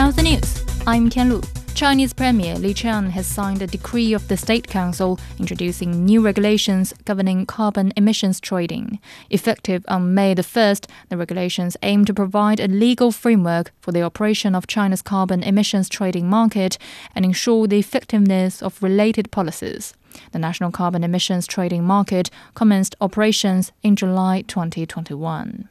Now the news. I'm Tianlu. Chinese Premier Li Qiang has signed a decree of the State Council introducing new regulations governing carbon emissions trading. Effective on May the 1st, the regulations aim to provide a legal framework for the operation of China's carbon emissions trading market and ensure the effectiveness of related policies. The national carbon emissions trading market commenced operations in July 2021.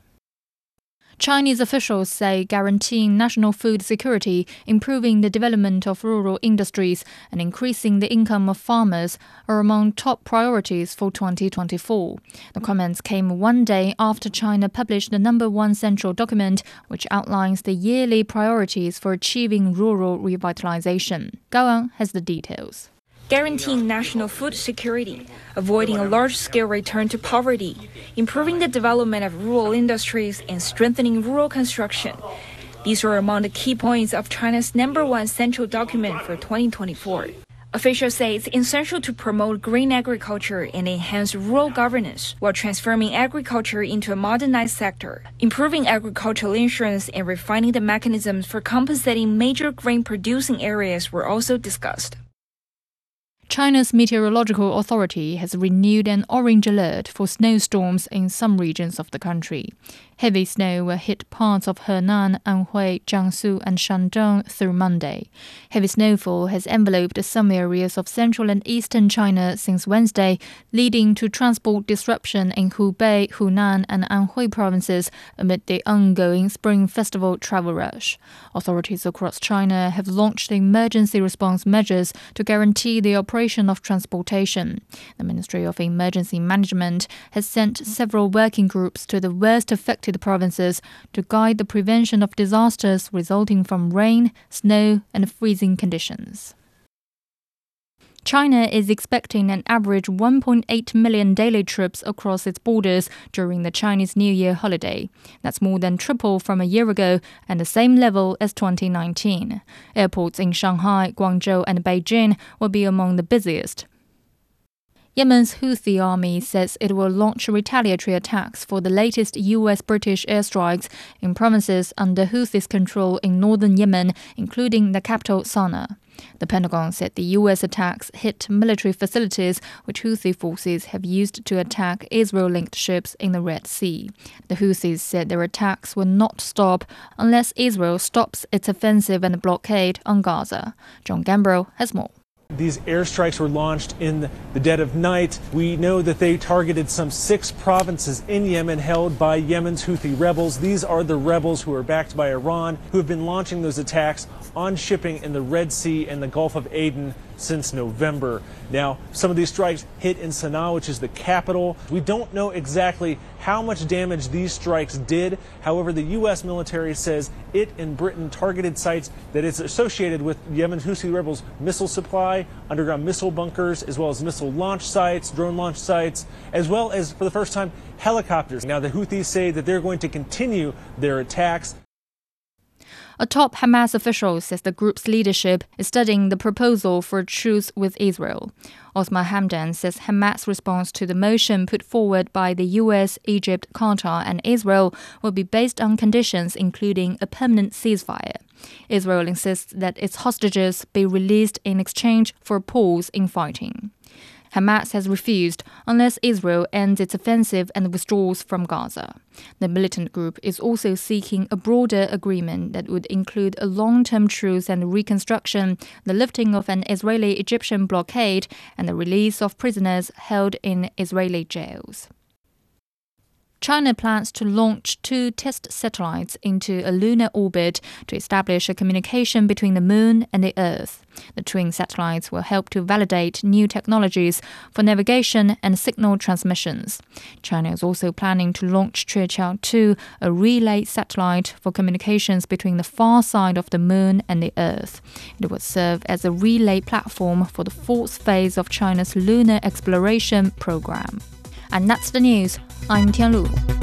Chinese officials say guaranteeing national food security, improving the development of rural industries, and increasing the income of farmers are among top priorities for 2024. The comments came one day after China published the number one central document, which outlines the yearly priorities for achieving rural revitalization. Gao has the details guaranteeing national food security, avoiding a large scale return to poverty, improving the development of rural industries, and strengthening rural construction. These are among the key points of China's number one central document for 2024. Officials say it's essential to promote green agriculture and enhance rural governance while transforming agriculture into a modernized sector. Improving agricultural insurance and refining the mechanisms for compensating major grain producing areas were also discussed. China's meteorological authority has renewed an orange alert for snowstorms in some regions of the country. Heavy snow will hit parts of Henan, Anhui, Jiangsu, and Shandong through Monday. Heavy snowfall has enveloped some areas of central and eastern China since Wednesday, leading to transport disruption in Hubei, Hunan, and Anhui provinces amid the ongoing Spring Festival travel rush. Authorities across China have launched emergency response measures to guarantee the operation of transportation. The Ministry of Emergency Management has sent several working groups to the worst affected affected provinces to guide the prevention of disasters resulting from rain, snow, and freezing conditions. China is expecting an average 1.8 million daily trips across its borders during the Chinese New Year holiday. That's more than triple from a year ago and the same level as 2019. Airports in Shanghai, Guangzhou, and Beijing will be among the busiest. Yemen's Houthi army says it will launch retaliatory attacks for the latest U.S. British airstrikes in provinces under Houthis' control in northern Yemen, including the capital Sana'a. The Pentagon said the U.S. attacks hit military facilities which Houthi forces have used to attack Israel linked ships in the Red Sea. The Houthis said their attacks will not stop unless Israel stops its offensive and blockade on Gaza. John Gambrell has more. These airstrikes were launched in the dead of night. We know that they targeted some six provinces in Yemen held by Yemen's Houthi rebels. These are the rebels who are backed by Iran who have been launching those attacks on shipping in the Red Sea and the Gulf of Aden since November. Now, some of these strikes hit in Sana'a, which is the capital. We don't know exactly how much damage these strikes did. However, the U.S. military says it and Britain targeted sites that is associated with Yemen's Houthi rebels' missile supply, underground missile bunkers, as well as missile launch sites, drone launch sites, as well as, for the first time, helicopters. Now, the Houthis say that they're going to continue their attacks. A top Hamas official says the group's leadership is studying the proposal for a truce with Israel. Osama Hamdan says Hamas' response to the motion put forward by the US, Egypt, Qatar, and Israel will be based on conditions including a permanent ceasefire. Israel insists that its hostages be released in exchange for a pause in fighting. Hamas has refused unless Israel ends its offensive and withdraws from Gaza. The militant group is also seeking a broader agreement that would include a long term truce and reconstruction, the lifting of an Israeli Egyptian blockade, and the release of prisoners held in Israeli jails. China plans to launch two test satellites into a lunar orbit to establish a communication between the Moon and the Earth. The twin satellites will help to validate new technologies for navigation and signal transmissions. China is also planning to launch Queqiao 2, a relay satellite for communications between the far side of the Moon and the Earth. It will serve as a relay platform for the fourth phase of China's lunar exploration program. And that's the news. I'm Tianlu.